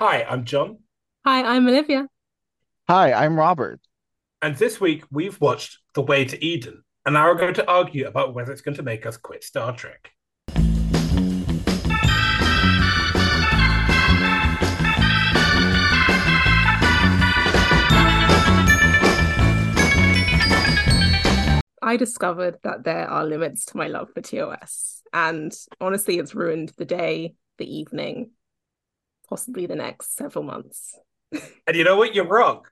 Hi, I'm John, Hi, I'm Olivia. Hi, I'm Robert. and this week we've watched The Way to Eden, and now we're going to argue about whether it's going to make us quit Star Trek. I discovered that there are limits to my love for TOS. And honestly, it's ruined the day, the evening, possibly the next several months. And you know what? You're wrong,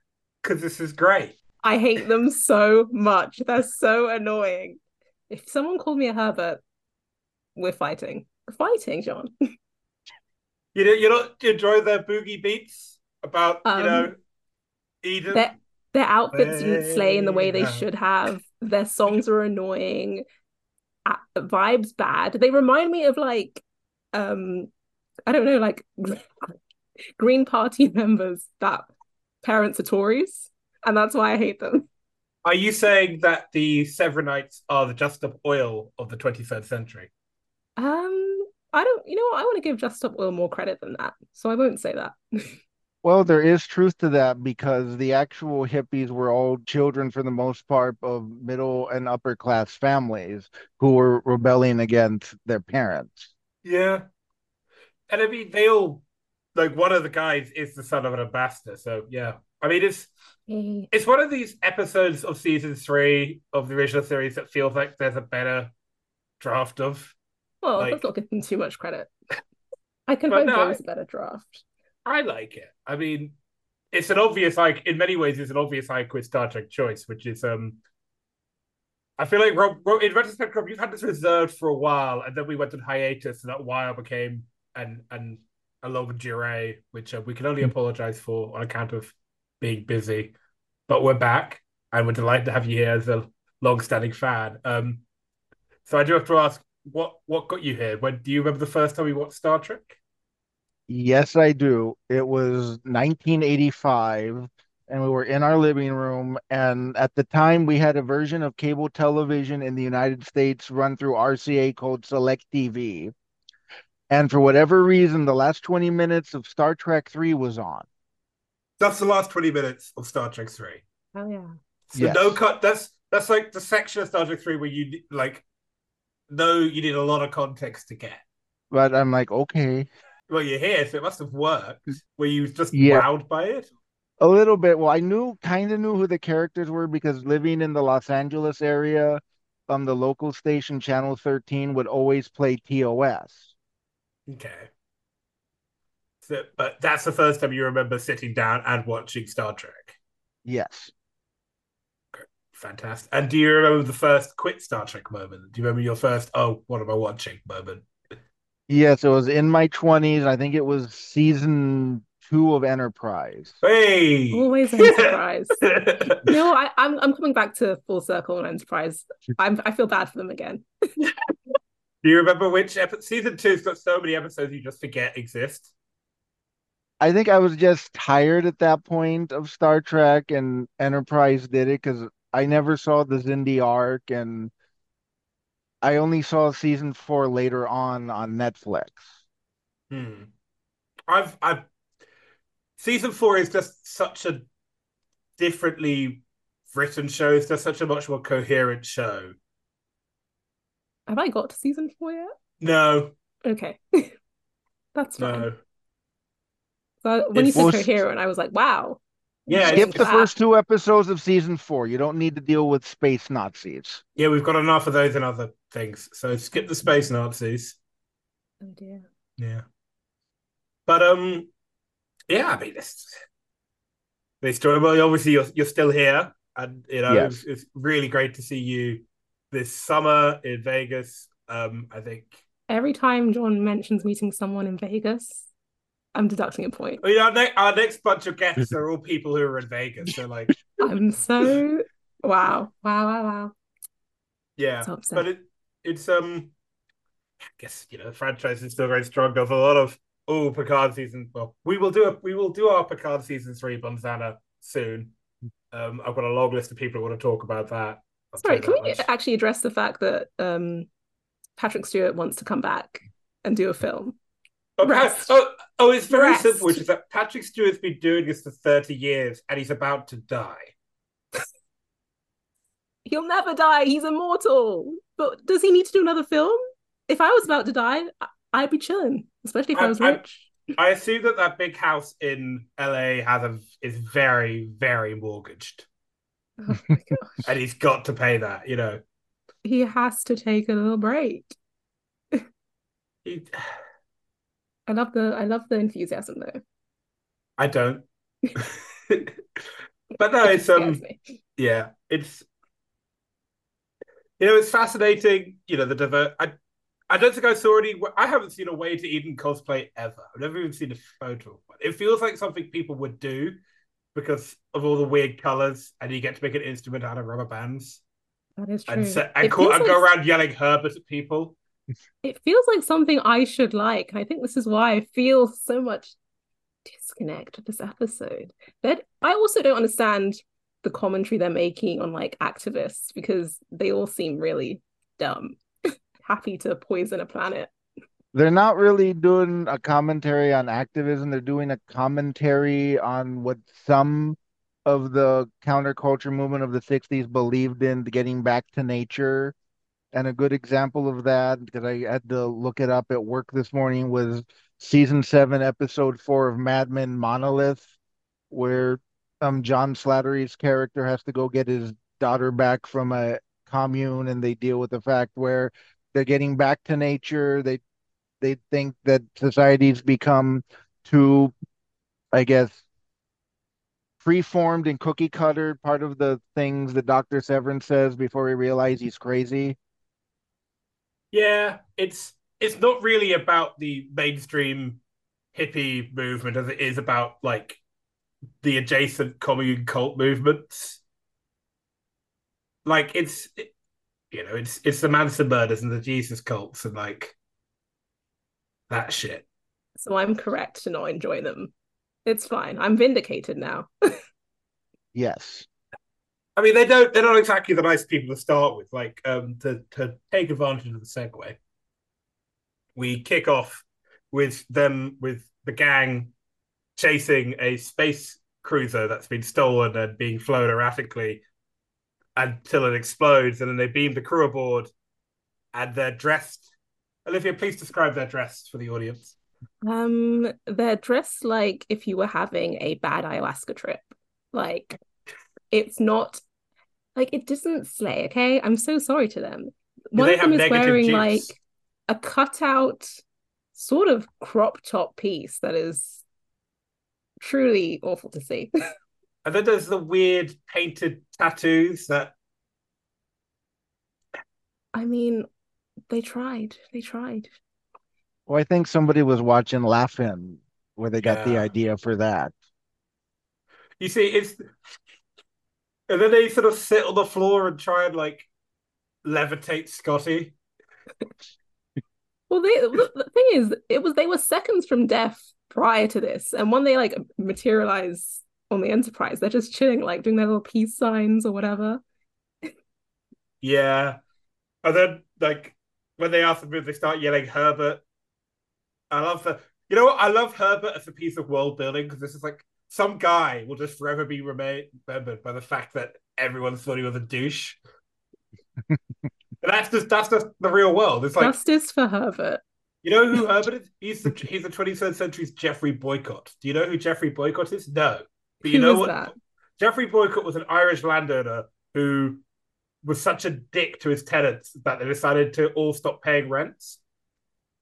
because this is great. I hate them so much. They're so annoying. If someone called me a Herbert, we're fighting. We're fighting, John. You know, you don't enjoy their boogie beats about you Um, know Eden. Their their outfits didn't slay in the way they should have. Their songs are annoying. Vibes bad. They remind me of like um I don't know, like Green Party members that parents are Tories, and that's why I hate them. Are you saying that the Severinites are the Just Stop Oil of the 23rd century? Um, I don't, you know what? I want to give Just Stop Oil more credit than that, so I won't say that. Well, there is truth to that because the actual hippies were all children, for the most part, of middle and upper class families who were rebelling against their parents. Yeah. And I mean, they all like one of the guys is the son of an ambassador. So yeah, I mean, it's Eh, it's one of these episodes of season three of the original series that feels like there's a better draft of. Well, Like- let's not give them too much credit. I can hope no, there was a better draft. I like it. I mean, it's an obvious like in many ways it's an obvious I quit Star Trek choice, which is um. I feel like Rob, Rob in retrospect, Rob, you've had this reserved for a while, and then we went on hiatus, and that while became an an a longue durée, which uh, we can only apologize for on account of being busy. But we're back, and we're delighted to have you here as a long-standing fan. Um, so I do have to ask, what what got you here? When do you remember the first time you watched Star Trek? Yes, I do. It was 1985, and we were in our living room. And at the time, we had a version of cable television in the United States run through RCA called Select TV. And for whatever reason, the last 20 minutes of Star Trek 3 was on. That's the last twenty minutes of Star Trek Three. Oh yeah. So Yes. no cut. That's that's like the section of Star Trek Three where you like, no, you need a lot of context to get. But I'm like, okay. Well, you're here, so it must have worked. Were you just Yeah. wowed by it? A little bit. Well, I knew kind of knew who the characters were because living in the Los Angeles area, um, the local station Channel 13 would always play TOS. Okay. So, but that's the first time you remember sitting down and watching Star Trek. Yes. Fantastic. And do you remember the first quit Star Trek moment? Do you remember your first, oh, what am I watching moment? Yes, it was in my 20s. I think it was season two of Enterprise. Hey! Always a surprise. No, I, I'm I'm coming back to full circle on Enterprise. I'm I feel bad for them again. Do you remember which episode? Season two's got so many episodes you just forget exist. I think I was just tired at that point of Star Trek, and Enterprise did it because I never saw the Xindi arc, and I only saw season four later on on Netflix. Hmm. I've I've season four is just such a differently written show. It's just such a much more coherent show. Have I got to season four yet? No, Okay. That's fine. no. So when you It's- said Well, coherent, I was like, wow. Yeah, Skip the first two episodes of season four. You don't need to deal with space Nazis. yeah, we've got enough of those and other things. So skip the space Nazis. Oh dear. Yeah. But um yeah, I mean it's the story well obviously you're you're still here and you know Yes. it's, it's really great to see you this summer in Vegas. Um I think Every time John mentions meeting someone in Vegas, I'm deducting a point. I mean, our, ne- our next bunch of guests are all people who are in Vegas. So like I'm so wow, wow, wow, wow. yeah. So. But it it's um I guess you know the franchise is still very strong. There's a lot of oh Picard season. Well, we will do a we will do our Picard season three Bonzana soon. Um, I've got a long list of people who want to talk about that. Sorry, can we much. actually address the fact that um Patrick Stewart wants to come back and do a film? Rest. Oh, Oh, it's very Rest. simple, which is that Patrick Stewart's been doing this for 30 years and he's about to die. He'll never die. He's immortal. But does he need to do another film? If I was about to die, I- I'd be chilling, especially if I, I- was I- rich. I assume that that big house in LA has a, is very, very mortgaged. Oh my gosh. And he's got to pay that, you know. he has to take a little break. He- I love the I love the enthusiasm though. I don't. but no, it's um yeah, it's you know, it's fascinating, you know, the diver I I don't think I saw any I haven't seen a way to Eden cosplay ever. I've never even seen a photo of one. It feels like something people would do because of all the weird colors and you get to make an instrument out of rubber bands That is true. and, se- and, call, and go around yelling Herbert at people. it feels like something I should like. I think this is why I feel so much disconnect with this episode. That I also don't understand the commentary they're making on like activists because they all seem really dumb, happy to poison a planet. They're not really doing a commentary on activism. They're doing a commentary on what some of the counterculture movement of the 60s believed in getting back to nature. And a good example of that, because I had to look it up at work this morning, was season seven, episode four of Mad Men Monolith, where um John Slattery's character has to go get his daughter back from a commune, and they deal with the fact where they're getting back to nature. They they think that society's become too, I guess, preformed and cookie cutter. Part of the things that Dr. Sevrin says before we realize he's crazy. Yeah, it's it's not really about the mainstream hippie movement as it is about like the adjacent commune cult movements. Like it's it- you know, it's it's the Manson murders and the Jesus cults and like that shit. So I'm correct to not enjoy them. It's fine. I'm vindicated now. Yes. I mean, they don't they're not exactly the nice people to start with. Like, um, to to take advantage of the segue, we kick off with them with the gang chasing a space cruiser that's been stolen and being flown erratically until it explodes, and then they beam the crew aboard, and they're dressed. Olivia, please describe their dress for the audience. Um, they're dressed like if you were having a bad ayahuasca trip. Like, it's not like it doesn't slay, okay? I'm so sorry to them. Do One of them is wearing juice? like a cutout sort of crop top piece that is truly awful to see. And then there's the weird painted tattoos that I mean, they tried. They tried. Well, I think somebody was watching Laugh-In where they got the idea for that. You see, it's and then they sort of sit on the floor and try and like levitate Scotty. Well, they, the, the thing is, it was they were seconds from death prior to this, and when they like materialize on the Enterprise, they're just chilling, like doing their little peace signs or whatever. Yeah. And then like when they ask them if they start yelling Herbert. I love the you know what? I love Herbert as a piece of world building because this is like some guy will just forever be remembered by the fact that everyone thought he was a douche. that's just that's just the real world. It's like Justice for Herbert. You know who Herbert is? He's the he's the 23rd century's Jeffrey Boycott. Do you know who Jeffrey Boycott is? No. But you Who know what? that? Jeffrey Boycott was an Irish landowner who was such a dick to his tenants that they decided to all stop paying rents.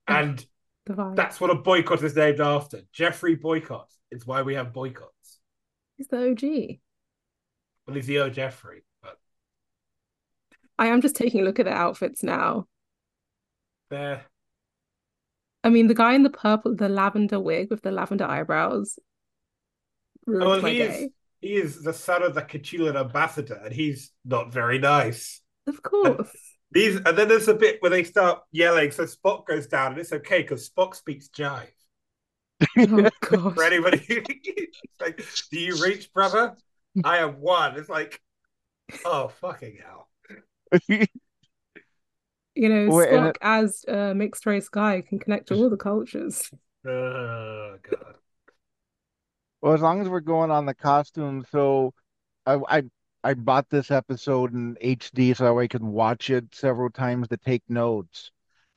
And The that's what a boycott is named after. Jeffrey Boycott. It's why we have boycotts. He's the OG. Well, he's the O Jeffrey. But I am just taking a look at their outfits now. there. I mean, the guy in the purple, the lavender wig with the lavender eyebrows. Oh, well, he day. is he is the son of the Catullan ambassador, and he's not very nice. Of course. These and then there's a bit where they start yelling, so Spock goes down, and it's okay because Spock speaks jive. Oh god. For anybody, like, do you reach, brother? I am one. It's like, oh fucking hell. You know, Wait, and Spock as a mixed race guy can connect to all the cultures. Oh god. Well, as long as we're going on the costumes, so I I I bought this episode in HD so that I could watch it several times to take notes.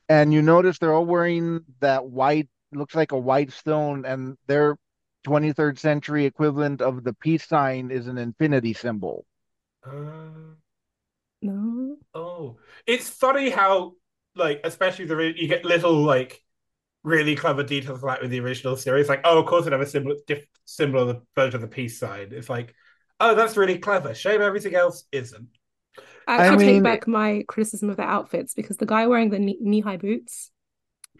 And you notice they're all wearing that white, looks like a white stone, and their 23rd century equivalent of the peace sign is an infinity symbol. Uh, No. oh, it's funny how like especially the you get little like really clever details like with the original series. Like, oh, of course, it have a similar diff- similar the version of the peace sign. It's like, oh, that's really clever. Shame everything else isn't. I I actually mean- take back my criticism of the outfits because the guy wearing the knee high boots,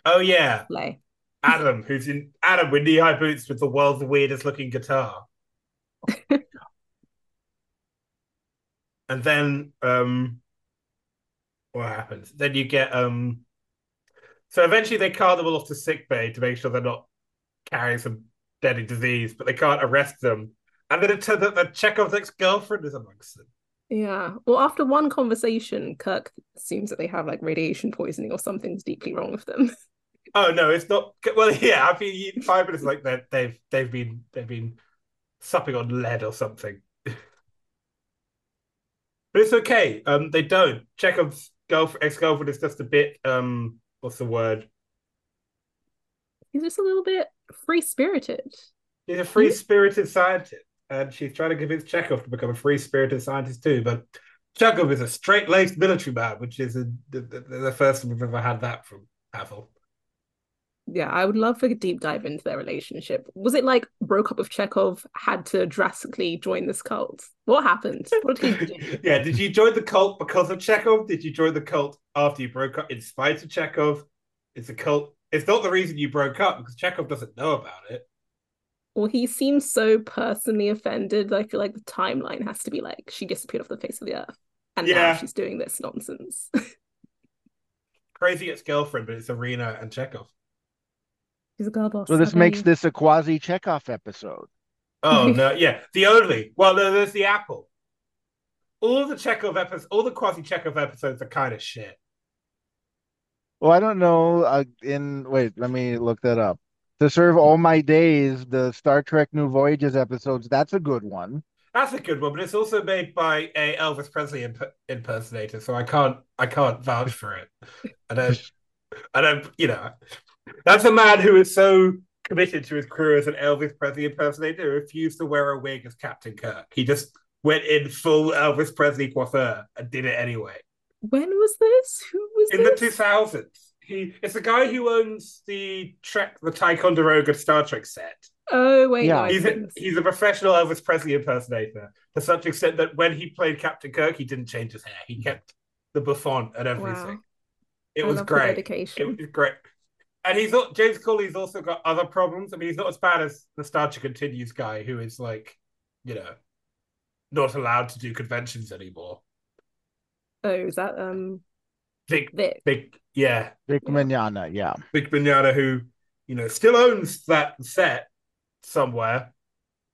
Oh yeah, lay. Adam, who's in Adam with knee high boots with the world's weirdest looking guitar. and then um what happens? Then you get um so eventually they cart them all off to sick bay to make sure they're not carrying some deadly disease, but they can't arrest them. And then it turns out that Chekov's ex-girlfriend is amongst them. Yeah. Well, after one conversation, Kirk assumes that they have like radiation poisoning or something's deeply wrong with them. Oh no, it's not. Well, yeah, I mean, five minutes like that, they've they've been they've been supping on lead or something. but it's okay. Um, they don't. Chekov's girlfriend, ex girlfriend is just a bit. Um, what's the word? He's just a little bit free spirited. He's a free spirited scientist, and she's trying to convince Chekov to become a free spirited scientist too. But Chekov is a straight laced military man, which is a, the, the, the first time we've ever had that from Pavel. Yeah, I would love like a deep dive into their relationship. Was it like broke up with Chekov, had to drastically join this cult? What happened? What did he do? yeah, did you join the cult because of Chekov? Did you join the cult after you broke up in spite of Chekov? It's a cult. It's not the reason you broke up because Chekov doesn't know about it. Well, he seems so personally offended. I feel like the timeline has to be like she disappeared off the face of the earth, and now she's doing this nonsense. Crazy ex girlfriend, but it's Irina and Chekov. She's a girl. So this makes this a quasi Chekov episode. Oh no, yeah, the only. Well, no, there's the Apple. All the Chekov episodes, all the quasi Chekov episodes are kind of shit. Well, I don't know. Uh, in wait, let me look that up. To serve all my days, the Star Trek New Voyages episodes. That's a good one. That's a good one, but it's also made by a Elvis Presley imp- impersonator, so I can't, I can't vouch for it. I don't, I don't, you know, that's a man who is so committed to his career as an Elvis Presley impersonator, who refused to wear a wig as Captain Kirk. He just went in full Elvis Presley coiffure and did it anyway. When was this? Who was In the two thousands, he it's the guy who owns the Trek, the Ticonderoga Star Trek set. Oh wait, Yeah. no, He's a, he's a professional Elvis Presley impersonator to such extent that when he played Captain Kirk, he didn't change his hair. He kept the buffon and everything. Wow. It I was love the great. dedication. It was great. And he's not James Cawley's also got other problems. I mean, he's not as bad as the Star Continues guy, who is like, you know, not allowed to do conventions anymore. Oh, is that um Vic, Vic? Vic, yeah, Vic Yeah. Mignogna, yeah. Vic Mignogna, who you know still owns that set somewhere.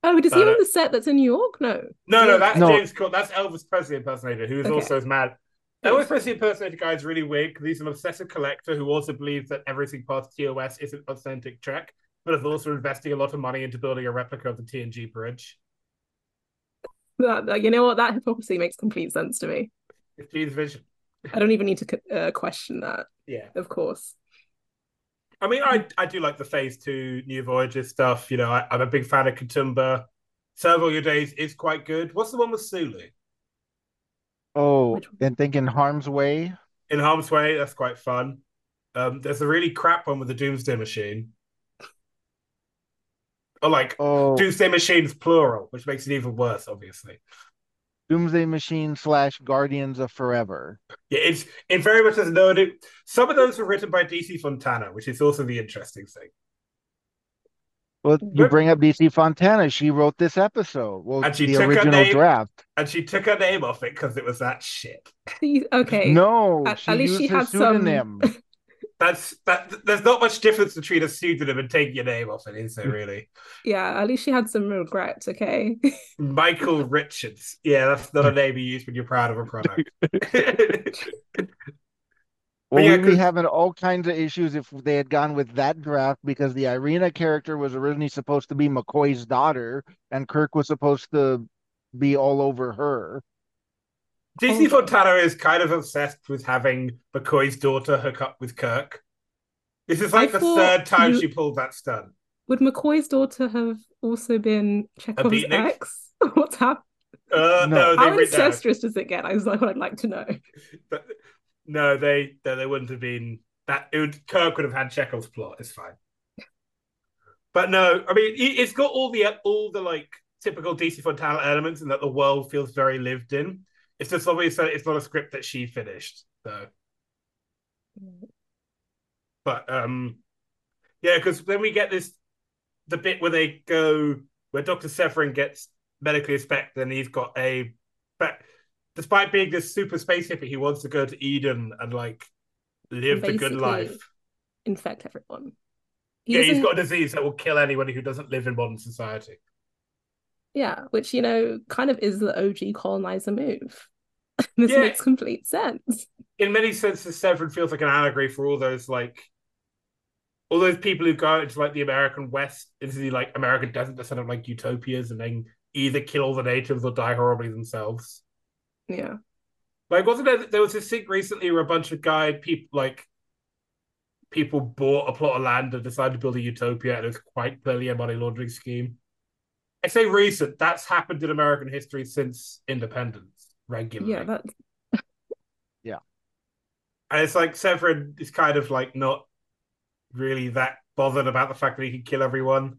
Oh, does he Uh, own the set that's in New York? No. No, no, that's No. James Cool. That's Elvis Presley impersonator, who is Okay. also as mad. Elvis Presley impersonator guy is really weird because he's an obsessive collector who also believes that everything past TOS isn't authentic Trek, but is also investing a lot of money into building a replica of the TNG bridge. That, that- you know what? That hypocrisy makes complete sense to me. It's Gene's vision. I don't even need to uh, question that. Yeah. Of course. I mean, I I do like the Phase Two New Voyages stuff. You know, I, I'm a big fan of Kitumba. Serve All Your Days is quite good. What's the one with Sulu? Oh, Which one? and thinking Harm's Way. In Harm's Way, that's quite fun. Um, there's a really crap one with the Doomsday Machine. Or like Oh, Doomsday Machines plural, which makes it even worse, obviously. Doomsday Machine slash Guardians of Forever. Yeah, it's it very much has no some of those were written by DC Fontana, which is also the interesting thing. Well, you bring up DC Fontana. She wrote this episode. Well, And she the took her original name- draft. And she took her name off it because it was that shit. Okay. No, At- she at least used she her had some- pseudonym. That's that there's not much difference between a pseudonym and taking your name off it, is there really? Yeah, at least she had some regrets, okay? Michael Richards. Yeah, that's not a name you use when you're proud of a product. Well, yeah, we'd be having all kinds of issues if they had gone with that draft because the Irina character was originally supposed to be McCoy's daughter, and Kirk was supposed to be all over her. DC Oh. Fontana is kind of obsessed with having McCoy's daughter hook up with Kirk. This is like I the third time you- she pulled that stunt. Would McCoy's daughter have also been Chekov's ex? What's happened? Uh, No. no, How re- no. incestuous does it get? I was like, what I'd like to know. But- no, they they wouldn't have been that. It would, Kirk would have had Chekov's plot. It's fine. But no, I mean, it- it's got all the all the like typical DC Fontana elements, and that the world feels very lived in. It's just obviously it's not a script that she finished. So, but um, yeah, because then we get this the bit where they go where Doctor Sevrin gets medically inspected, and he's got a but despite being this super space hippie, he wants to go to Eden and like live the good life. Infect everyone. yeah, he's isn't- got a disease that will kill anybody who doesn't live in modern society. Yeah, which you know kind of is the OG colonizer move. this Yeah. makes complete sense. In many senses, Sevrin feels like an allegory for all those like all those people who go into like the American West, into the like American desert to set up like utopias and then either kill the natives or die horribly themselves. Yeah. Like, wasn't there? There was this thing recently where a bunch of guy people like people bought a plot of land and decided to build a utopia, and it was quite clearly a money laundering scheme. I say recent. That's happened in American history since independence regularly. Yeah, yeah, and it's like Sevrin is kind of like not really that bothered about the fact that he can kill everyone.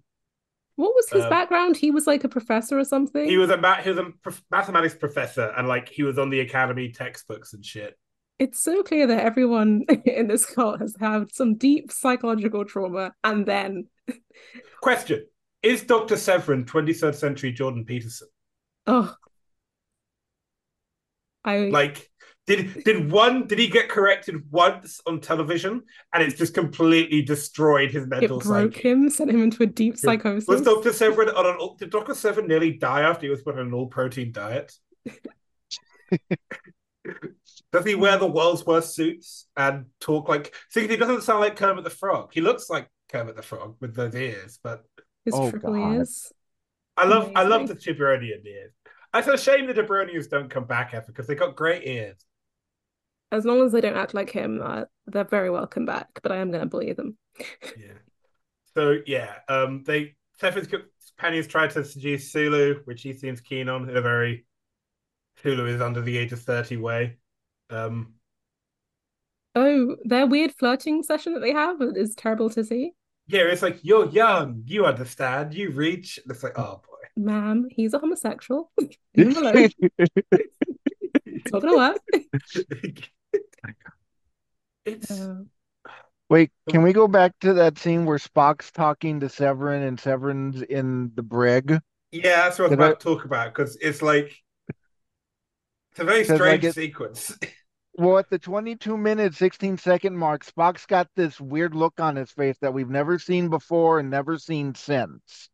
What was his Um, background? He was like a professor or something. He was a ma- he was a prof- mathematics professor, and like he was on the academy textbooks and shit. It's so clear that everyone in this cult has had some deep psychological trauma and then Question: Is Doctor Sevrin 23rd century Jordan Peterson? oh I Like, did did one did he get corrected once on television, and it's just completely destroyed his mental? it mental broke psyche? him, sent him into a deep Was psychosis. Doctor Sevrin on an did Doctor Sevrin nearly die after he was put on an all protein diet? Does he wear the world's worst suits and talk like? See, he doesn't sound like Kermit the Frog. He looks like Kermit the Frog with those ears, but His Oh, trickle God. ears. I love I love the Tiburonian ears. It's a shame the Tiburonians don't come back ever because they got great ears. As long as they don't act like him, uh, they're very welcome back. But I am going to bully them. Yeah. So yeah, um, they Sevrin's companions tried to seduce Sulu, which he seems keen on in a very Sulu is under the age of thirty way. Um, Oh, their weird flirting session that they have is terrible to see. yeah, it's like you're young, you understand, you reach. It's like oh boy. Ma'am, he's a homosexual. Leave him alone. It's not gonna work. it's Uh, Wait, can we go back to that scene where Spock's talking to Sevrin and Sevrin's in the brig? yeah, that's what I was Did I- about to talk about because it's like it's a very 'Cause, like, strange it- sequence. Well, at the 22 minute, 16 second mark, Spock's got this weird look on his face that we've never seen before and never seen since.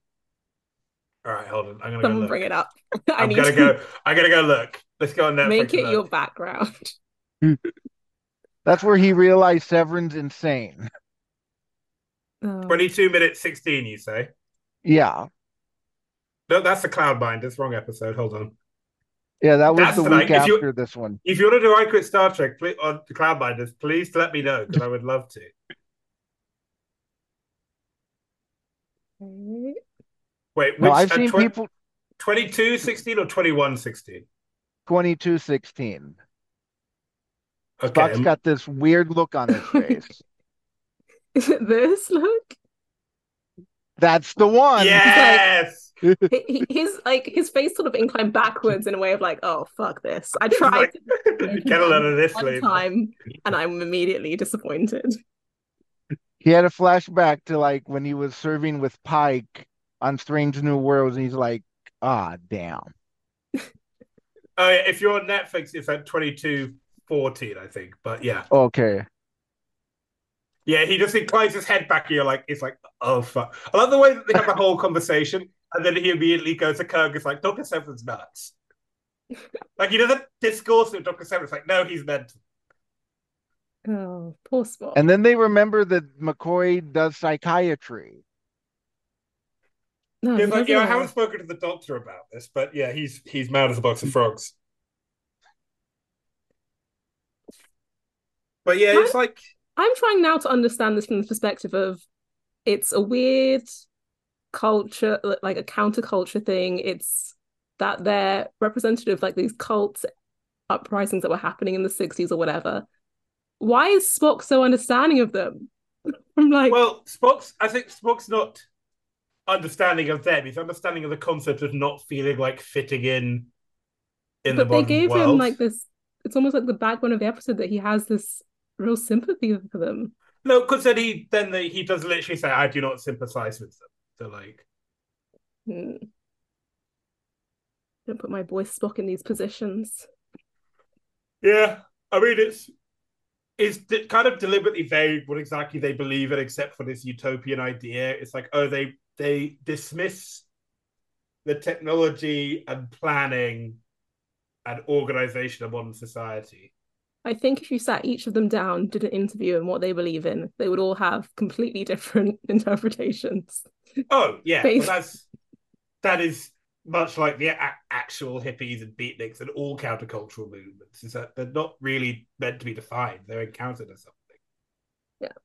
All right, hold on. I'm gonna go someone look. bring it up. I I'm need gonna to go. I'm gonna go look. Let's go on Netflix. make and it your background. That's where he realized Sevrin's insane. Oh. 22 minutes 16. You say? Yeah. No, that's the Cloudminders. Wrong episode. Hold on. Yeah, that was That's the tonight. week If you- after this one. If you want to do I Quit Star Trek please, on the Cloudminders, please let me know because I would love to. Wait, which No, I've uh, seen twen- people 22 16 or 21 16? 22 16. Okay. Spock's um, got this weird look on his face. Is it this look? That's the one. yes. He- he- His like his face sort of inclined backwards in a way of like, oh fuck this. I tried like, to Get a load of this one later. time and I'm immediately disappointed. He had a flashback to like when he was serving with Pike on Strange New Worlds, and he's like, ah, damn. Oh, yeah, if you're on Netflix, it's at 22 14, I think. But yeah. Okay. Yeah, he just inclines his head back, and you're like, it's like, oh fuck. I love the way that they have the whole conversation, and then he immediately goes to Kirk. It's like Doctor Sevrin's nuts. like he doesn't discourse with Doctor Sevrin. It's like, no, he's mental. Oh, poor Spock. And then they remember that McCoy does psychiatry. no, He's he like, yeah, I haven't spoken to the doctor about this, but yeah, he's he's mad as a box of frogs. But yeah, it's like I'm trying now to understand this from the perspective of it's a weird culture, like a counterculture thing. It's that they're representative of like these cult uprisings that were happening in the 60s or whatever. Why is Spock so understanding of them? I'm like, well, Spock's I think Spock's not understanding of them, he's understanding of the concept of not feeling like fitting in in the but they gave world. him like this. It's almost like the backbone of the episode that he has this real sympathy for them. No, because then he then the, he does literally say, "I do not sympathize with them." So like, Hmm. Don't put my boy Spock in these positions. yeah, I mean it's it's d- kind of deliberately vague what exactly they believe in, except for this utopian idea. It's like, oh, they they dismiss the technology and planning and organization of modern society. I think if you sat each of them down, did an interview and what they believe in, they would all have completely different interpretations. Oh yeah, well, that's that is much like the a- actual hippies and beatniks and all countercultural movements. Is that they're not really meant to be defined; they're encountered as something. Yeah,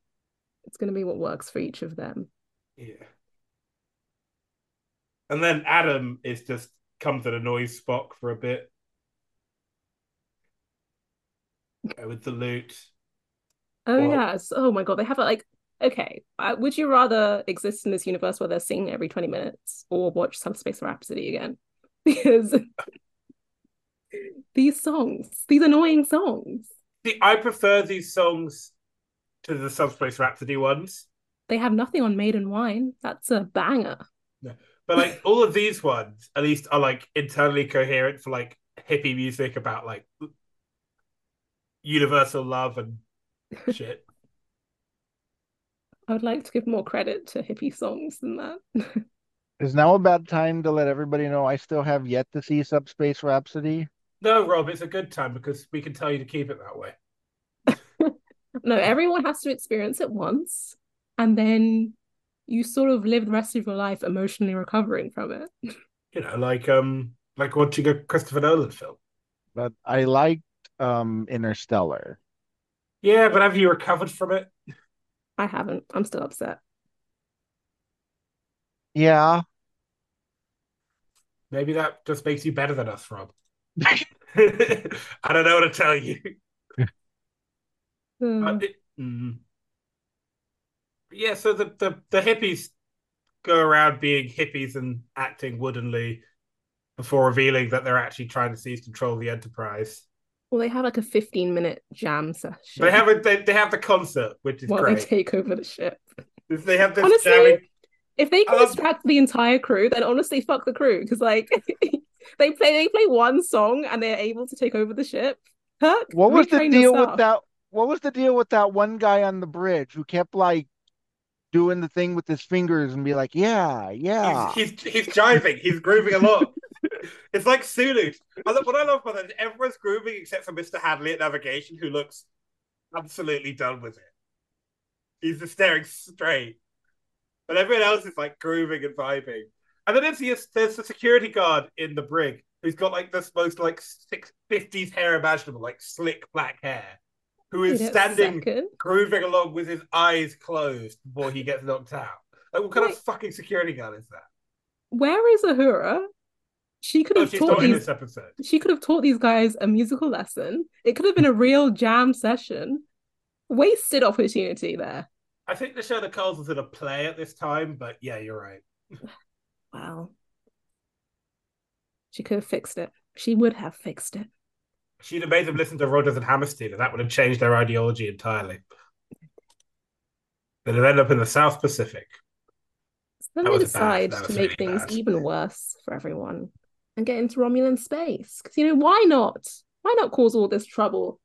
it's going to be what works for each of them. Yeah. And then Adam is just comes and annoys Spock for a bit Uh, with the lute. Oh yes. Oh my God. They have a, like. Okay. Uh, would you rather exist in this universe where they're singing every twenty minutes, or watch Subspace Rhapsody again? Because these songs, these annoying songs, See, I prefer these songs to the Subspace Rhapsody ones. they have nothing on Maiden Wine. That's a banger. But like all of these ones, at least, are like internally coherent for like hippie music about like universal love and shit. I would like to give more credit to hippie songs than that. Is now a bad time to let everybody know I still have yet to see Subspace Rhapsody? No, Rob, it's a good time because we can tell you to keep it that way. No, everyone has to experience it once, and then you sort of live the rest of your life emotionally recovering from it. You know, like um, like watching a Christopher Nolan film. But I liked um Interstellar. Yeah, but have you recovered from it? I haven't. I'm still upset. Yeah. Maybe that just makes you better than us, Rob. I don't know what to tell you. But it- mm. Yeah, so the, the, the hippies go around being hippies and acting woodenly before revealing that they're actually trying to seize control of the Enterprise. Well, they have like a 15 minute jam session They have a, they, they have the concert, which is while they great. take over the ship. If they have this Honestly, jamming. If they can love- distract the entire crew, then honestly, fuck the crew because like they play they play one song and they're able to take over the ship. Kirk, What was the retrain your deal with that? What was the deal with that one guy on the bridge who kept like doing the thing with his fingers and be like, yeah, yeah. He's, he's he's jiving. He's grooving along. it's like Sulu. I what I love about that is everyone's grooving except for Mr. Hadley at navigation, who looks absolutely done with it. He's just staring straight, but everyone else is like grooving and vibing. And then there's the there's the security guard in the brig who's got like the most like six fifties hair imaginable, like slick black hair, who is standing second. grooving along with his eyes closed before he gets knocked out. Like, what kind Wait. of fucking security guard is that? Where is Uhura? She could Oh, have she's taught these. this episode. She could have taught these guys a musical lesson. It could have been a real jam session. Wasted opportunity there. I think the show the Coles was in a play at this time, but yeah, you're right. Wow. She could have fixed it. She would have fixed it. She'd have made them listen to Rodgers and Hammerstein, and that would have changed their ideology entirely. They'd have ended up in the South Pacific. So then they bad. decide to make really things bad. even worse for everyone and get into Romulan space. Because, you know, why not? Why not cause all this trouble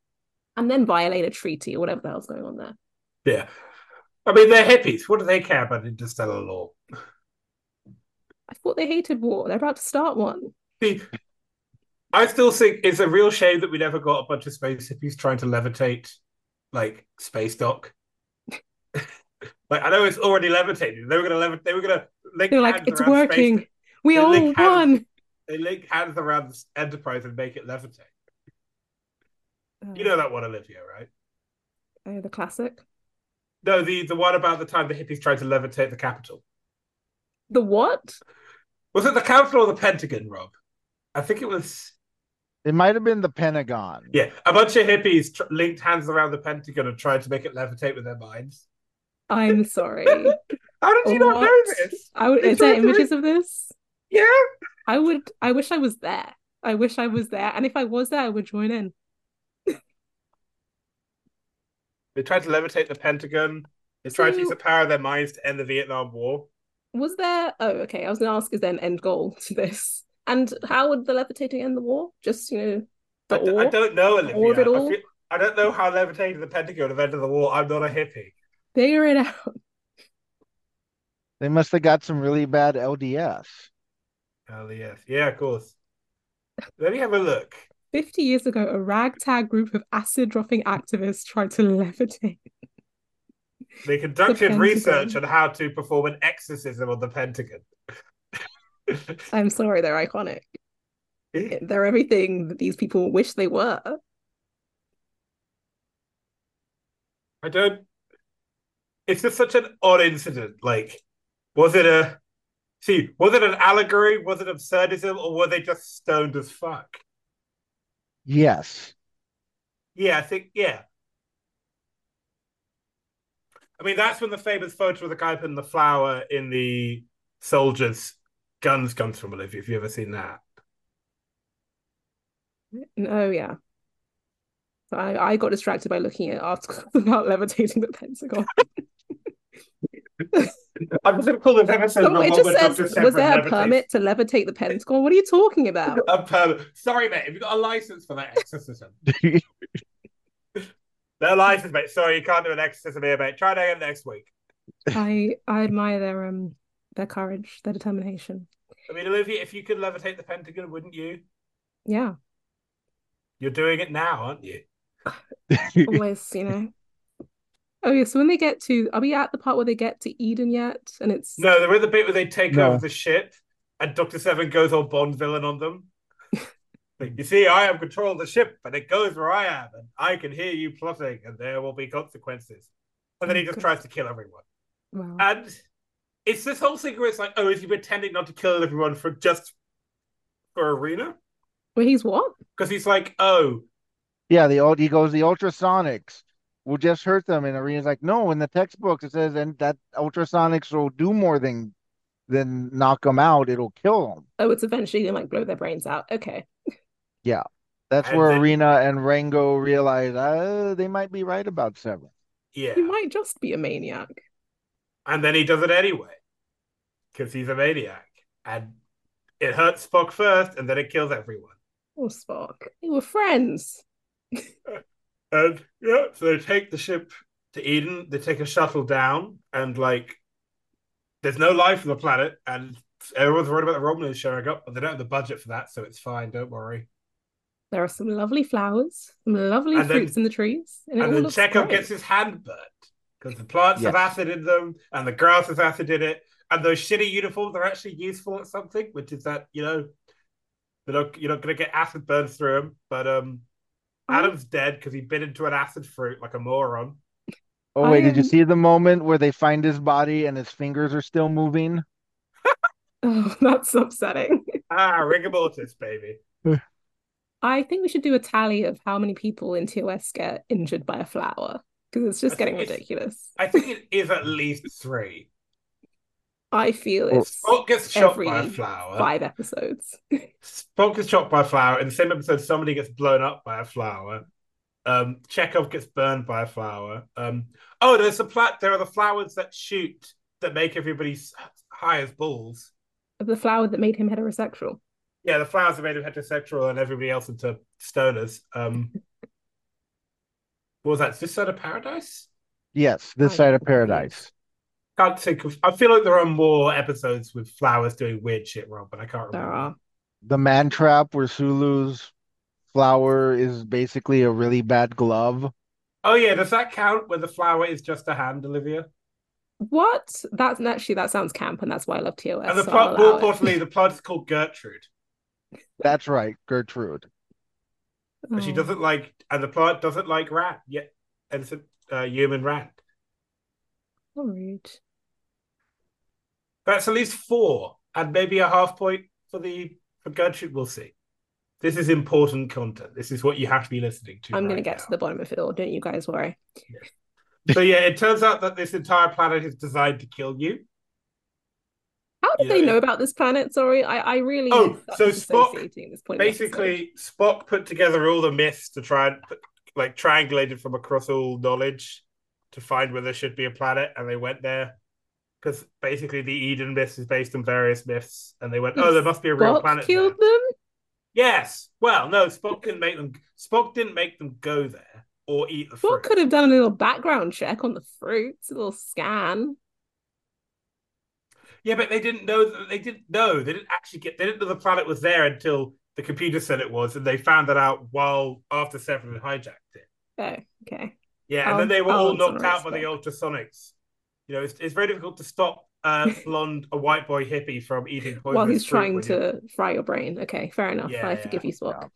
and then violate a treaty or whatever the hell's going on there? Yeah. I mean, they're hippies. What do they care about interstellar law? I thought they hated war. They're about to start one. See, I still think it's a real shame that we never got a bunch of space hippies trying to levitate like space dock. like I know it's already levitating. They were gonna levitate. They were gonna. They're like, it's working. Space- We They all link hands- won. They link hands around the Enterprise and make it levitate. Uh, You know that one, Olivia, right? Oh, the classic. No, the the one about the time the hippies tried to levitate the Capitol. The what? Was it the Capitol or the Pentagon, Rob? I think it was. It might have been the Pentagon. Yeah, a bunch of hippies tr- linked hands around the Pentagon and tried to make it levitate with their minds. I'm sorry. How did you not know this? I would. Is there tried to images of this? Yeah. I would. I wish I was there. I wish I was there. And if I was there, I would join in. They tried to levitate the Pentagon. They tried to use the power of their minds to end the Vietnam War. Was there? Oh, okay. I was going to ask, is there an end goal to this? And how would the levitating end the war? Just you know, I, the d- I ore? don't know, The Olivia. ore of it I, all? feel- I don't know how levitating the Pentagon have ended the war. I'm not a hippie. Figure it out. They must have got some really bad LDS. Oh yes, yeah, of course. Let me have a look. 50 years ago, a ragtag group of acid dropping activists tried to levitate. They conducted Pentagon. research on how to perform an exorcism on the Pentagon. I'm sorry, they're iconic. They're everything that these people wish they were. I don't. It's just such an odd incident. Like, was it a? See, was it an allegory? Was it absurdism, or were they just stoned as fuck? Yes. Yeah, I think yeah. I mean, that's when the famous photo of the guy putting the flower in the soldiers' guns comes from. Olivia, if you ever seen that. Oh, yeah. I, I got distracted by looking at articles about levitating the Pentagon. I'm just going to call this episode. Oh, it just says, Sevrin was there a levitates- permit to levitate the Pentagon? What are you talking about? A permit. Sorry, mate. Have you got a license for that exorcism? no license, mate. Sorry, you can't do an exorcism here, mate. Try it again next week. I I admire their um their courage, their determination. I mean, Olivia, if you could levitate the Pentagon, wouldn't you? Yeah, You're doing it now, aren't you? always, you know. Oh yeah, so when they get to, are we at the part where they get to Eden yet? And it's No, they're in the bit where they take No. over the ship and Dr. Sevrin goes all Bond villain on them. Like, you see, I have control of the ship, but it goes where I am, and I can hear you plotting, and there will be consequences. And then he just oh, tries to kill everyone. wow. And it's this whole thing where it's like, oh, is he pretending not to kill everyone for just for Irina? Where he's what? Because he's like, oh, Yeah, the old he goes, the ultrasonics will just hurt them. And Irina's like, no, in the textbooks it says and that ultrasonics will do more than than knock them out. It'll kill them. Oh, it's eventually gonna like blow their brains out. Okay. Yeah, that's And where then- Arena and Rango realize uh, they might be right about Sevrin. yeah. He might just be a maniac. And then he does it anyway. Because he's a maniac. And it hurts Spock first, and then it kills everyone. Oh, Spock. They were friends. And yeah, so they take the ship to Eden, they take a shuttle down, and like there's no life on the planet, and everyone's worried about the Romulans showing up, but they don't have the budget for that, so it's fine, don't worry. There are some lovely flowers, some lovely And then- fruits in the trees. And, it And all then looks Chekov great. gets his hand burnt because the plants have acid in them, and the grass has acid in it, and those shitty uniforms are actually useful at something, which is that you know they're not you're not gonna get acid burned through them, but um. I- Adam's dead because he bit into an acid fruit like a moron. Oh I wait, did you see the moment where they find his body and his fingers are still moving? Oh, that's upsetting. Ah, rigor mortis, baby. I think we should do a tally of how many people in TOS get injured by a flower because it's just I getting think it's- ridiculous. I think it is at least three. I feel Well, it's Spock gets shot by a flower. five episodes. Spock gets shot by a flower. In the same episode, somebody gets blown up by a flower. Um, Chekov gets burned by a flower. Um, oh, there's a plat. There are the flowers that shoot that make everybody s- high as balls. the flower that made him heterosexual. Yeah, the flowers are made him heterosexual and everybody else into stoners. Um, what was that? This side of paradise? Yes, this I side of believe. paradise. Can't think of. I feel like there are more episodes with flowers doing weird shit, Rob, but I can't remember. There remember. are. The man trap where Sulu's flower is basically a really bad glove. Oh yeah, does that count when the flower is just a hand, Olivia? What? That's actually that sounds camp, and that's why I love TOS. And the so plot, I'll more importantly, the plot is called Gertrude. That's right, Gertrude. And She Oh. doesn't like, and the plot doesn't like rat yet, and it's a uh, human rat. Oh, rude. That's at least four, and maybe a half point for the for Gertrude. We'll see. This is important content. This is what you have to be listening to. I'm gonna get now. to the bottom of it all. Don't you guys worry. So yeah, it turns out that this entire planet is designed to kill you. How did Yeah, they know about this planet? Sorry, I, I really Oh, so Spock this point. in the episode. Basically, Spock put together all the myths to try and put, like triangulated from across all knowledge to find where there should be a planet, and they went there because basically the Eden myth is based on various myths, and they went, "Oh, there must be a real planet." killed there." them. Yes. Well, no, Spock didn't make them. Spock didn't make them go there or eat the Spock fruit. could have done a little background check on the fruits, a little scan. Yeah, but they didn't know that they didn't know. They didn't actually get. They didn't know the planet was there until the computer said it was, and they found that out while after Sevrin had hijacked it. Oh, okay. Yeah, and I'll- then they were I'll all knocked out by the ultrasonics. You know, it's, it's very difficult to stop a blonde, a white boy hippie from eating poisonous While he's trying when you're- to fry your brain. Okay, fair enough. Yeah, I forgive you, Spock. yeah.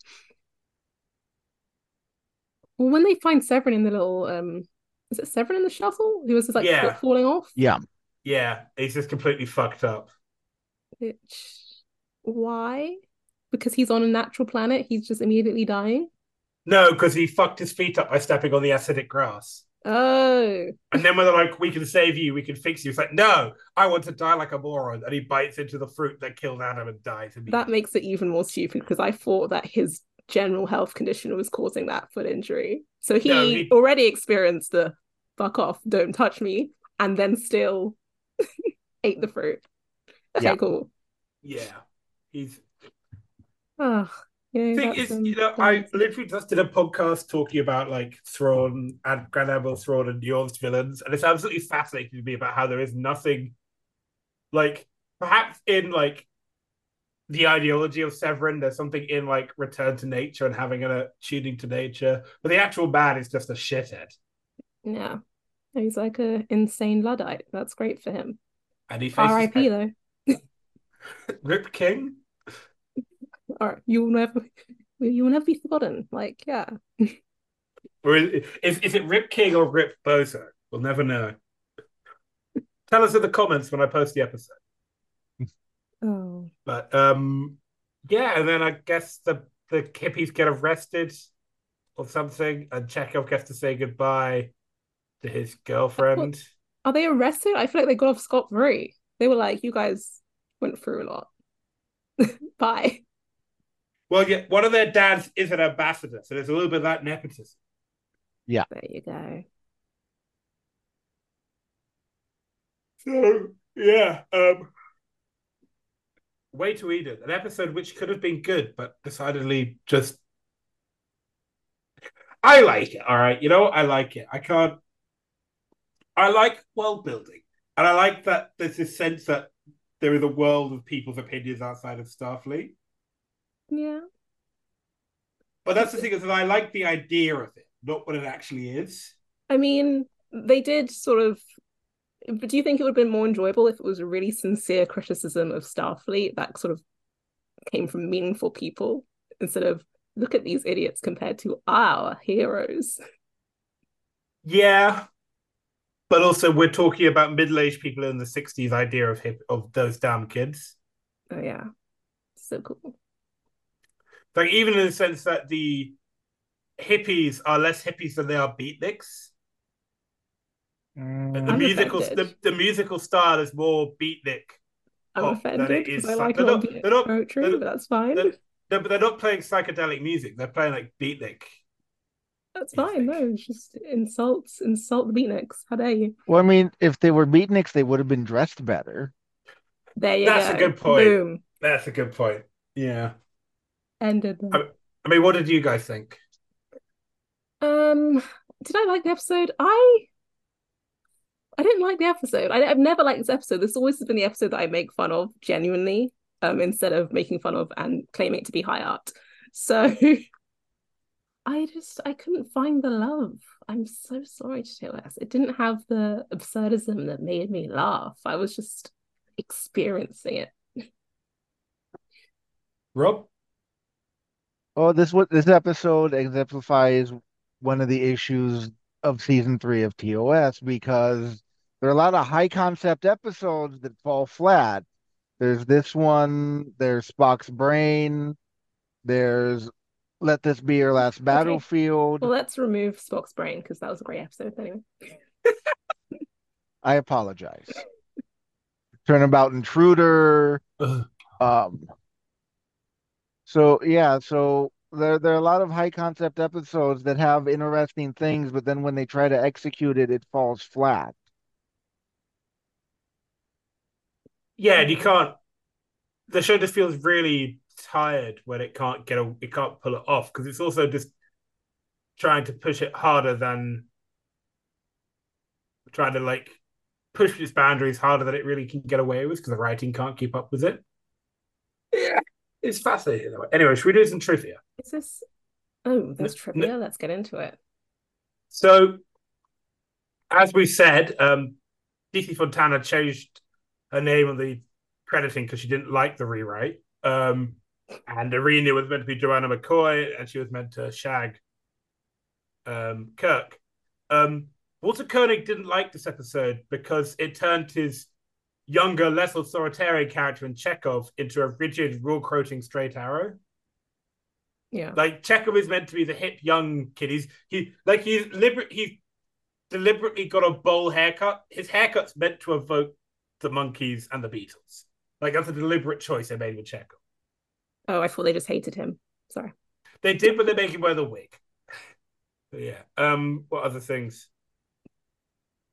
Well, when they find Sevrin in the little um, is it Sevrin in the shuttle? He was just like Yeah. falling off? Yeah. Yeah, he's just completely fucked up. Which why? Because he's on a natural planet, he's just immediately dying. No, because he fucked his feet up by stepping on the acidic grass. Oh, And then when they're like, "We can save you, we can fix you," it's like, "No, I want to die like a moron." And he bites into the fruit that killed Adam and dies. that makes it even more stupid because I thought that his general health condition was causing that foot injury. So he, No, he- already experienced the fuck off, don't touch me, and then still ate the fruit. Okay, Yeah. cool. yeah, he's Oh, yeah, thing is, um, you know, I literally just did a podcast talking about like Thrawn and Grand Admiral Thrawn and Yorn's villains, and it's absolutely fascinating to me about how there is nothing like perhaps in like the ideology of Sevrin, there's something in like return to nature and having a tuning to nature, but the actual man is just a shithead, yeah. He's like a insane Luddite. That's great for him. and he faces R.I.P. though. Rip King. All right, you will never, you will never be forgotten. Like, yeah. Or is, is, is it Rip King or Rip Bozo? We'll never know. Tell us in the comments when I post the episode. Oh, But um, yeah, and then I guess the the hippies get arrested or something, and Chekov gets to say goodbye to his girlfriend. are they arrested? I feel like they got off scot free. They were like, you guys went through a lot. Bye. Well, yeah, one of their dads is an ambassador, so there's a little bit of that nepotism. Yeah. There you go. So yeah, um, Way to Eden, an episode which could have been good, but decidedly just. I like it. All right, you know, I like it. I can't. I like world building, and I like that there's this sense that there is a world of people's opinions outside of Starfleet. Yeah. But that's the thing is that I like the idea of it, not what it actually is. I mean, they did sort of. But do you think it would have been more enjoyable if it was a really sincere criticism of Starfleet that sort of came from meaningful people instead of look at these idiots compared to our heroes? Yeah. But also, we're talking about middle-aged people in the '60s idea of hip of those damn kids. Oh yeah, so cool. Like even in the sense that the hippies are less hippies than they are beatniks. And the Mm, I'm musical the, the musical style is more beatnik. I'm pop than offended it is I like they're not- of they're not- poetry, they're- but that's fine. They're, no, but they're not playing psychedelic music. They're playing like beatnik. That's you fine. No, it's just insults, insult the beatniks. How dare you? Well, I mean, if they were beatniks, they would have been dressed better. There you That's go. a good point. Boom. That's a good point. Yeah. Ended. I- mean, what did you guys think? Um, did I like the episode? I I didn't like the episode. I, I've never liked this episode. This always has been the episode that I make fun of genuinely, um, instead of making fun of and claiming it to be high art. So I just I couldn't find the love. I'm so sorry to TOS. It didn't have the absurdism that made me laugh. I was just experiencing it. Rob? Oh, this what this episode exemplifies one of the issues of season three of TOS because there are a lot of high concept episodes that fall flat. There's this one, there's Spock's brain, there's Let This Be Your Last Battlefield. Well, let's remove Spock's brain because that was a great episode anyway. I apologize. Turnabout Intruder. Um so yeah, so there there are a lot of high concept episodes that have interesting things, but then when they try to execute it, it falls flat. Yeah, and you can't. The show just feels really tired when it can't get a, it can't pull it off because it's also just trying to push it harder than trying to like push its boundaries harder than it really can get away with because the writing can't keep up with it. Yeah, it's fascinating. Anyway, should we do some trivia? Is this? Oh, there's trivia. Let's get into it. So, as we said, um, DC Fontana changed her name on the crediting because she didn't like the rewrite. Um, and Irina was meant to be Joanna McCoy, and she was meant to shag um, Kirk. Um, Walter Koenig didn't like this episode because it turned his younger, less authoritarian character in Chekov into a rigid, rule quoting straight arrow. Yeah, like Chekov is meant to be the hip young kid. He's he like he's liber- he's deliberately got a bowl haircut. His haircut's meant to evoke the Monkees and the Beatles. Like that's a deliberate choice they made with Chekov. Oh, I thought they just hated him. Sorry. They did, but they make him wear the wig. But yeah. Um. What other things?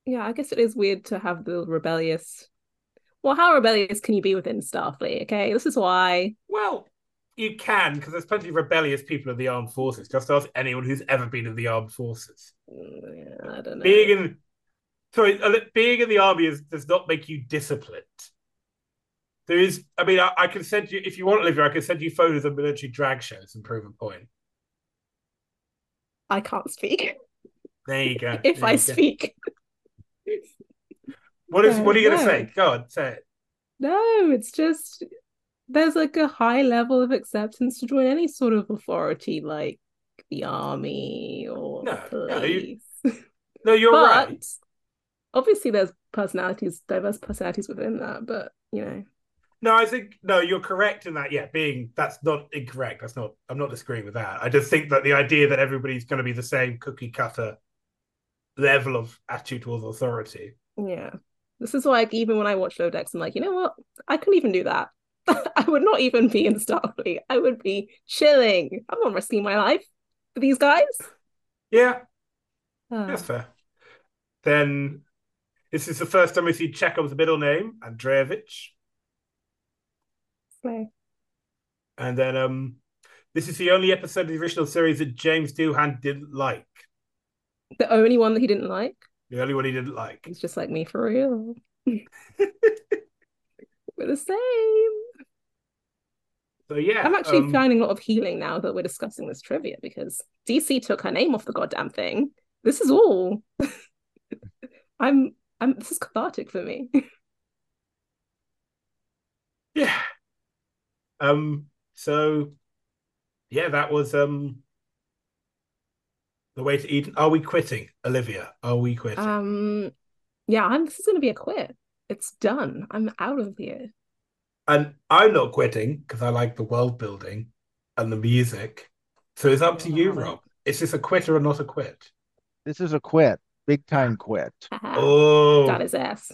Yeah, I guess it is weird to have the rebellious. Well, how rebellious can you be within Starfleet? Okay, this is why. Well, you can because there's plenty of rebellious people in the armed forces. Just ask anyone who's ever been in the armed forces. Mm, yeah, I don't know. Being in, sorry, being in the army is, does not make you disciplined. There is, I mean, I, I, can send you if you want, Olivia. I can send you photos of military drag shows and prove a point. I can't speak. There you go. if there I speak. What is? what are you going to say? Go on, say it. No, it's just there's like a high level of acceptance to join any sort of authority, like the army or no, police. No, you, no but, right. Obviously, there's personalities, diverse personalities within that, but you know. No, I think no, you're correct in that. Yeah, being that's not incorrect. That's not. I'm not disagreeing with that. I just think that the idea that everybody's going to be the same cookie cutter level of attitude towards authority. Yeah, this is why, like, even when I watch Lower Decks, I'm like, you know what? I couldn't even do that. I would not even be in Starfleet. I would be chilling. I'm not risking my life for these guys. Yeah, uh, that's fair. Then this is the first time we see Chekov's middle name, Andreevich. Slay. And then um this is the only episode of the original series that James Doohan didn't like. The only one that he didn't like? The only one he didn't like. He's just like me for real. we're the same. So yeah, I'm actually um, finding a lot of healing now that we're discussing this trivia because DC took her name off the goddamn thing. This is all. I'm. I'm. This is cathartic for me. yeah. Um. So, yeah, that was um. The way to Eden. Are we quitting, Olivia? Are we quitting? Um. Yeah, I'm. This is going to be a quit. It's done. I'm out of here. And I'm not quitting because I like the world building and the music. So it's up to you, Rob. Is this a quit or not a quit? This is a quit. Big time quit. Oh, got his ass.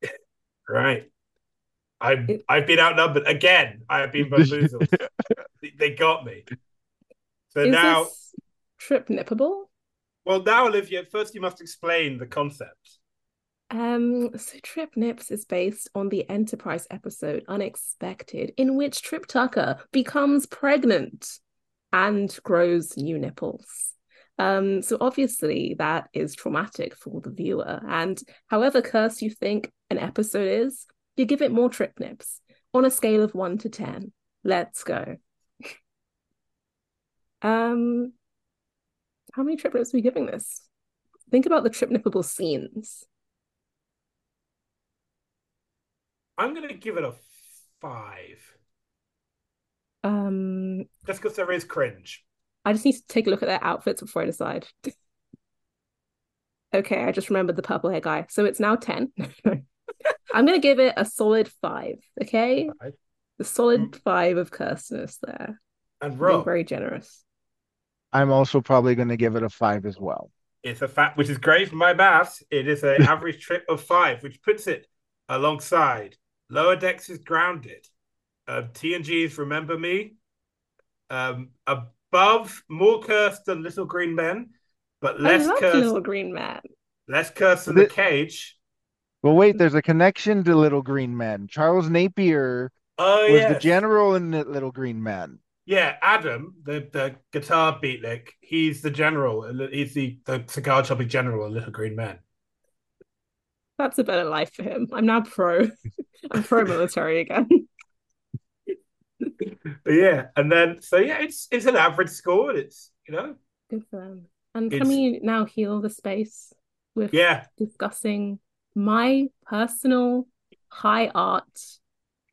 right. I've I've been outnumbered again. I have been bamboozled. they got me. So Is now, trip nippable? well, now Olivia, first you must explain the concept. Um, so Trip Nips is based on the Enterprise episode Unexpected, in which Trip Tucker becomes pregnant and grows new nipples. Um, so obviously that is traumatic for the viewer. And however cursed you think an episode is, you give it more trip nips on a scale of one to ten. Let's go. Um, how many trip nips are we giving this? Think about the trip nippable scenes. I'm gonna give it a five. Um, just because there is cringe. I just need to take a look at their outfits before I decide. okay, I just remembered the purple hair guy. So it's now 10. I'm going to give it a solid five. Okay. Five. The solid mm. five of curseness there. And Rob. very generous. I'm also probably going to give it a five as well. It's a fact, which is great for my maths. It is an average trip of five, which puts it alongside Lower Decks is Grounded, uh, TNG's Remember Me, um, above more cursed than Little Green Men, but less cursed. Little Green Man. Less cursed than the, the Cage. Well, wait, there's a connection to Little Green Men. Charles Napier oh, was yes. the general in Little Green Men. Yeah, Adam, the, the guitar beatnik, he's the general. He's the, the cigar chopping general in Little Green Men. That's a better life for him. I'm now pro. I'm pro military again. but yeah, and then so yeah, it's it's an average score. It's you know good for them. And can we now heal the space with yeah discussing my personal high art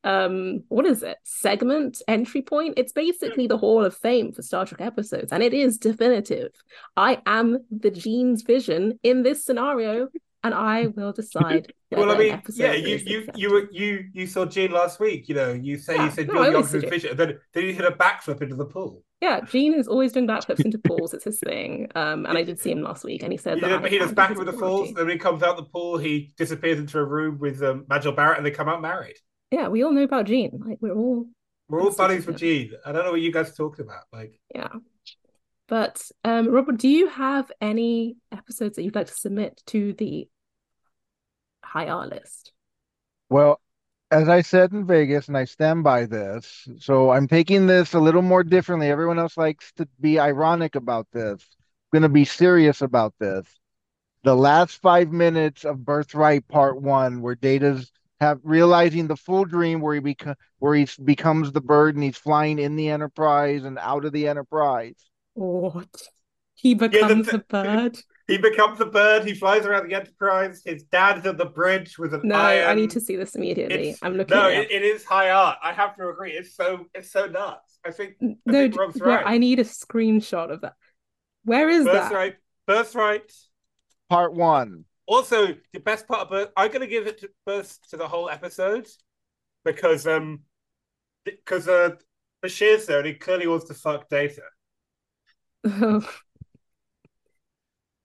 um what is it segment entry point it's basically the hall of fame for star trek episodes and it is definitive i am the gene's vision in this scenario and I will decide. well, I mean, yeah, you you you were you you saw Gene last week. You know, you say yeah, you said no, you're the vision, then then you hit a backflip into the pool. Yeah, Gene is always doing backflips into pools. It's his thing. Um, and I did see him last week, and he said that yeah, he does back with the falls. Then when he comes out the pool, he disappears into a room with um, Majel Barrett, and they come out married. Yeah, we all know about Gene. Like we're all we're all buddies with Gene. I don't know what you guys talked about. Like, yeah. But um, Robert, do you have any episodes that you'd like to submit to the high art list? Well, as I said in Vegas, and I stand by this, so I'm taking this a little more differently. Everyone else likes to be ironic about this. I'm going to be serious about this. The last five minutes of Birthright Part One, where Data's have realizing the full dream where he beca- where he becomes the bird and he's flying in the Enterprise and out of the Enterprise. What? He becomes yeah, the, a bird. He becomes a bird. He flies around the Enterprise. His dad's at the bridge with an no. Iron. I need to see this immediately. It's, I'm looking. No, it, it is high art. I have to agree. It's so it's so nuts. I think. I no, think Rob's right. I need a screenshot of that. Where is Birthright, that? Birthright. Part one. Also, the best part of I'm going to give it to first to the whole episode because um because uh Bashir's there and he clearly wants to fuck Data.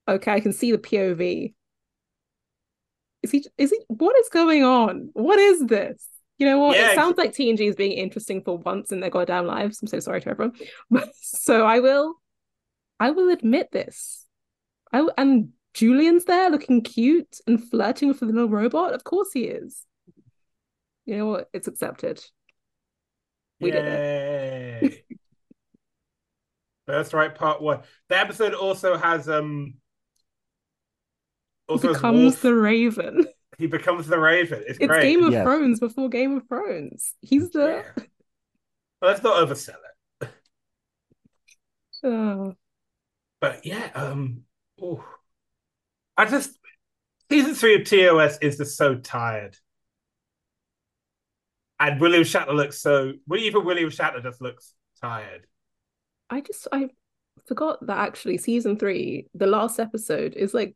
Okay, I can see the POV. Is he? Is he? What is going on? What is this? You know what? Yeah, it sounds like TNG is being interesting for once in their goddamn lives. I'm so sorry to everyone. so I will, I will admit this. I and Julian's there looking cute and flirting with the little robot. Of course he is. You know what? It's accepted. We Yay. did it. That's right, part one. The episode also has um also becomes the Raven. He becomes the Raven. It's, it's great. Game of yes. Thrones before Game of Thrones. He's the. Yeah. Well, let's not oversell it. oh. But yeah, um, oh, I just season three of TOS is just so tired, and William Shatner looks so. Even William Shatner just looks tired. I just I forgot that actually season three, the last episode is like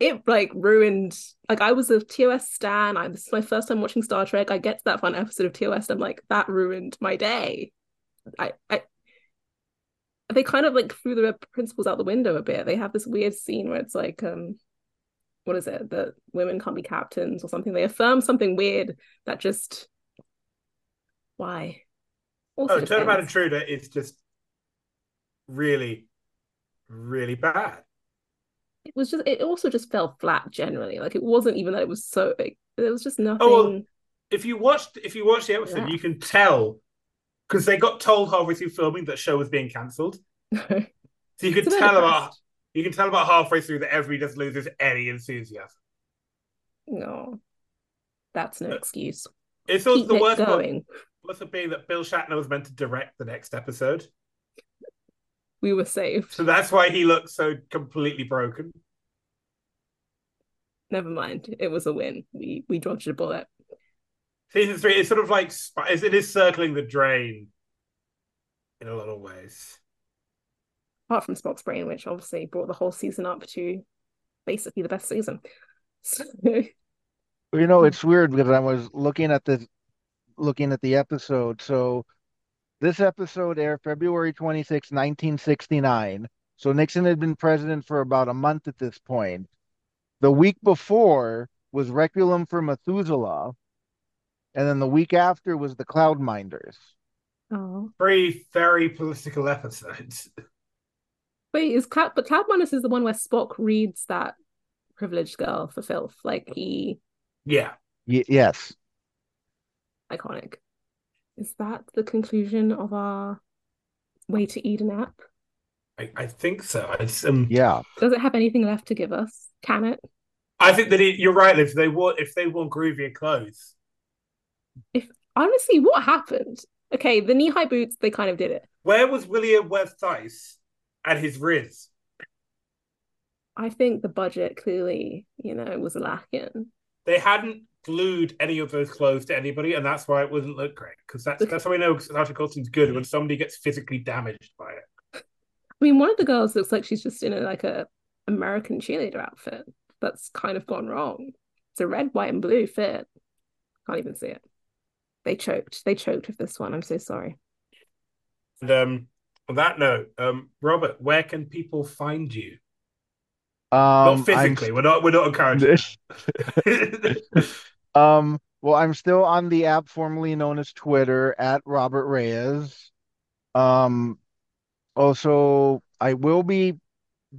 it like ruined like I was a TOS stan. I this is my first time watching Star Trek. I get to that fun episode of TOS, I'm like, that ruined my day. I I they kind of like threw the principles out the window a bit. They have this weird scene where it's like, um, what is it? That women can't be captains or something. They affirm something weird that just why? Also oh, Turnabout Intruder is just really, really bad it was just it also just fell flat generally. Like it wasn't even that it was so big. There was just nothing. Oh, well, if you watched if you watched the episode, yeah. you can tell because they got told halfway through filming that show was being cancelled. so you can tell about you can tell about halfway through that everybody just loses any enthusiasm. No, that's no excuse. It's also Keep the worst going. One, also being that Bill Shatner was meant to direct the next episode. We were saved. So that's why he looks so completely broken. Never mind. It was a win. We we dodged a bullet. Season three is sort of like it is circling the drain in a lot of ways. Apart from Spock's brain, which obviously brought the whole season up to basically the best season. So... You know, hmm. it's weird because I was looking at the looking at the episode. So this episode aired February 26, 1969. So Nixon had been president for about a month at this point. The week before was Requiem for Methuselah, and then the week after was the Cloudminders. Oh, three very very political episodes. Wait, is Cloud? But Cloud Cloudminders is the one where Spock reads that privileged girl for filth. Like he. Yeah. Y- yes. Iconic. Is that the conclusion of our way to Eden app? I, I think so. It's, um, yeah. Does it have anything left to give us? Can it? I think that it, you're right. If they want, if they want groovier clothes, if honestly, what happened? Okay, the knee high boots, they kind of did it. Where was William Webb Theiss and his Riz? I think the budget clearly, you know, was lacking. They hadn't glued any of those clothes to anybody, and that's why it wouldn't look great. Because that's that's how we know Sasha Coulson's good when somebody gets physically damaged by it. I mean, one of the girls looks like she's just in a like a American cheerleader outfit. That's kind of gone wrong. It's a red, white, and blue fit. Can't even see it. They choked. They choked with this one. I'm so sorry. And um, on that note, um, Robert, where can people find you? Um, not physically. I'm... We're not. We're not encouraging. um. Well, I'm still on the app formerly known as Twitter at Robert Reyes. Um. Also, I will be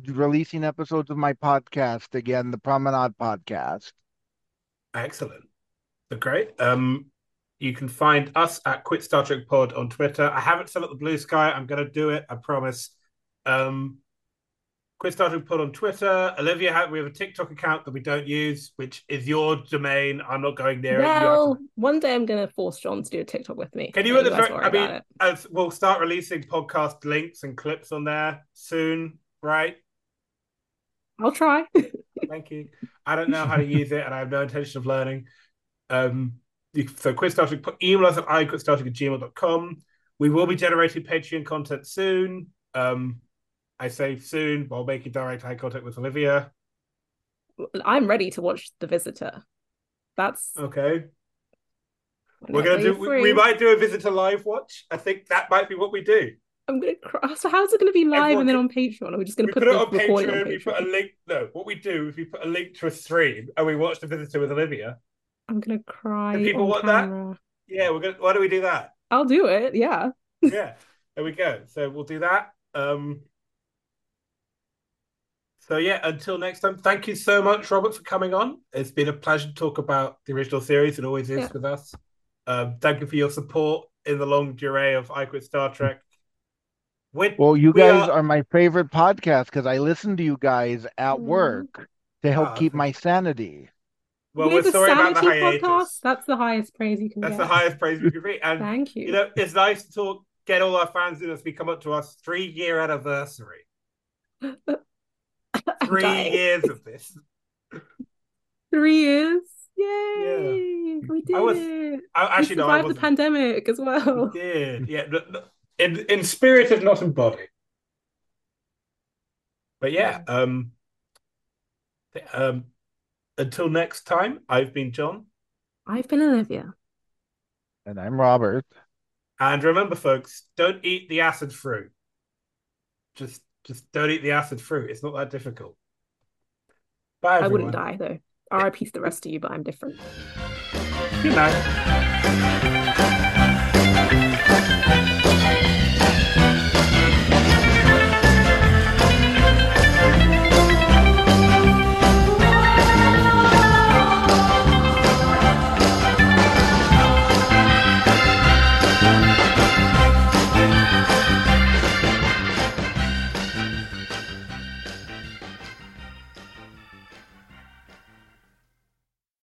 releasing episodes of my podcast again, the Promenade Podcast. Excellent. Great. Um, you can find us at Quit Star Trek Pod on Twitter. I haven't set up the Bluesky. I'm going to do it. I promise. Um, Quit Star Trek Pod on Twitter. Olivia, we have a TikTok account that we don't use, which is your domain. I'm not going near well, it. Well, to... one day I'm going to force John to do a TikTok with me. Can you? Very, I mean, as we'll start releasing podcast links and clips on there soon, right? I'll try. Thank you. I don't know how to use it, and I have no intention of learning. Um, so quitstartrek, put email us at iquitstartrek at gmail.com. We will be generating Patreon content soon. Um, I say soon while making direct eye contact with Olivia. I'm ready to watch The Visitor. That's okay. We're gonna do. We, we, might do a Visitor live watch. I think that might be what we do. I'm gonna cry. So how's it gonna be live Everyone and then on Patreon? Are we just gonna put, put, it on Patreon, on Patreon? We put a link. No, what we do is we put a link to a stream and we watch The Visitor with Olivia. I'm gonna cry. Do people want camera. that? Yeah, we're gonna. Why do we do that? I'll do it. Yeah. yeah. There we go. So we'll do that. Um. So yeah, until next time, thank you so much, Robert, for coming on. It's been a pleasure to talk about the original series. It always is yeah. with us. Um, thank you for your support in the longue durée of I Quit Star Trek. well, you guys are... are... my favorite podcast because I listen to you guys at work to help oh, keep my sanity. Well, we're, we're sorry about the hiatus. Podcast. That's the highest praise you can That's get. the highest praise we can be. And thank you. You know, it's nice to talk, get all our fans in as we come up to our three year anniversary. three years of this. Three years. Yay! Yeah. We did I was, it. I, actually, we survived no, the pandemic as well. We did. Yeah. In in spirit and not in body. But yeah, um, um, until next time, I've been John. I've been Olivia. And I'm Robert. And remember, folks, don't eat the acid fruit. Just just don't eat the acid fruit. It's not that difficult. Bye. Everyone. I wouldn't die though. RIP to the rest of you, but I'm different. Good night.